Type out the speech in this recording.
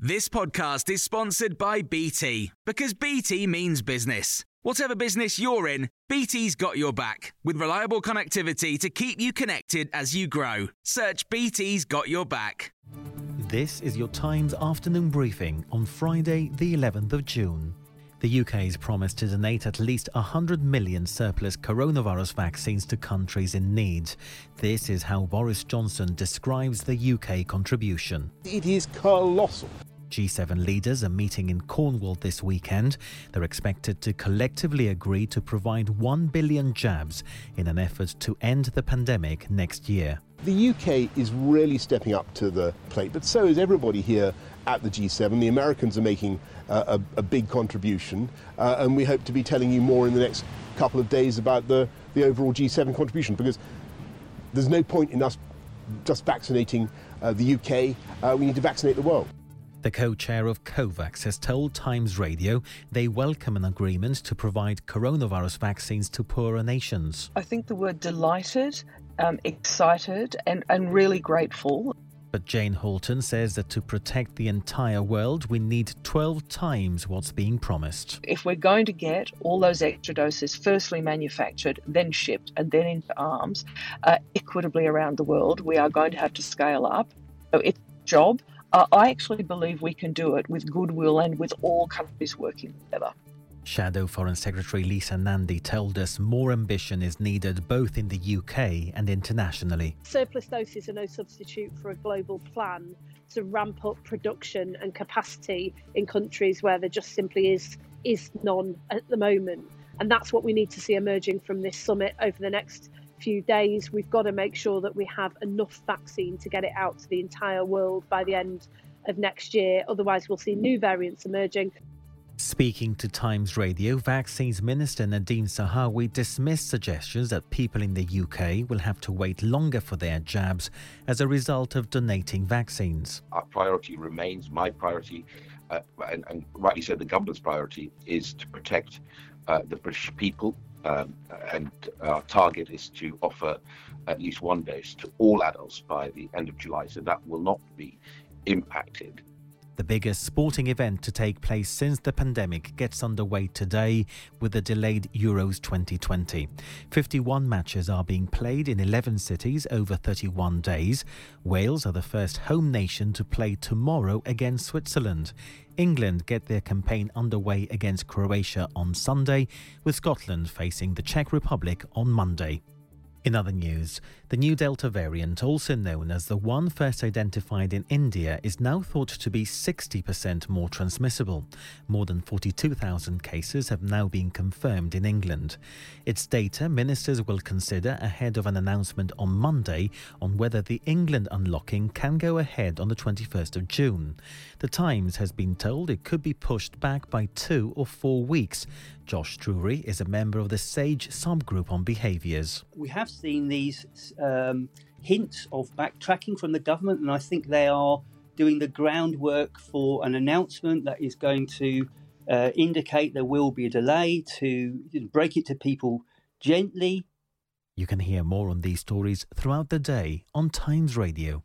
This podcast is sponsored by BT because BT means business. Whatever business you're in, BT's got your back with reliable connectivity to keep you connected as you grow. Search BT's got your back. This is your Times afternoon briefing on Friday, the 11th of June. The UK's promised to donate at least 100 million surplus coronavirus vaccines to countries in need. This is how Boris Johnson describes the UK contribution. It is colossal. G7 leaders are meeting in Cornwall this weekend. They're expected to collectively agree to provide 1 billion jabs in an effort to end the pandemic next year. The UK is really stepping up to the plate, but so is everybody here at the G7. The Americans are making uh, a, a, big contribution, uh, and we hope to be telling you more in the next couple of days about the, the overall G7 contribution because there's no point in us just vaccinating uh, the UK, uh, we need to vaccinate the world. The co chair of COVAX has told Times Radio they welcome an agreement to provide coronavirus vaccines to poorer nations. I think the word delighted, um, excited, and, and really grateful. But Jane Halton says that to protect the entire world, we need 12 times what's being promised. If we're going to get all those extra doses firstly manufactured, then shipped, and then into arms uh, equitably around the world, we are going to have to scale up. So it's a job. Uh, I actually believe we can do it with goodwill and with all countries working together. Shadow Foreign Secretary Lisa Nandy told us more ambition is needed both in the UK and internationally. Surplus doses are no substitute for a global plan to ramp up production and capacity in countries where there just simply is is none at the moment. And that's what we need to see emerging from this summit over the next few days, we've got to make sure that we have enough vaccine to get it out to the entire world by the end of next year. Otherwise, we'll see new variants emerging. Speaking to Times Radio, Vaccines Minister Nadhim Zahawi dismissed suggestions that people in the UK will have to wait longer for their jabs as a result of donating vaccines. Our priority remains, my priority, uh, and, and, rightly so, the government's priority, is to protect uh, the British people um, and our target is to offer at least one dose to all adults by the end of July, so that will not be impacted. The biggest sporting event to take place since the pandemic gets underway today with the delayed Euros 2020. 51 matches are being played in 11 cities over 31 days. Wales are the first home nation to play tomorrow against Switzerland. England get their campaign underway against Croatia on Sunday, with Scotland facing the Czech Republic on Monday. In other news, the new Delta variant, also known as the one first identified in India, is now thought to be 60% more transmissible. More than 42,000 cases have now been confirmed in England. Its data ministers will consider ahead of an announcement on Monday on whether the England unlocking can go ahead on the 21st of June. The Times has been told it could be pushed back by two or four weeks. John Drury is a member of the SAGE subgroup on behaviours. We have seen these um, hints of backtracking from the government, and I think they are doing the groundwork for an announcement that is going to uh, indicate there will be a delay to break it to people gently. You can hear more on these stories throughout the day on Times Radio.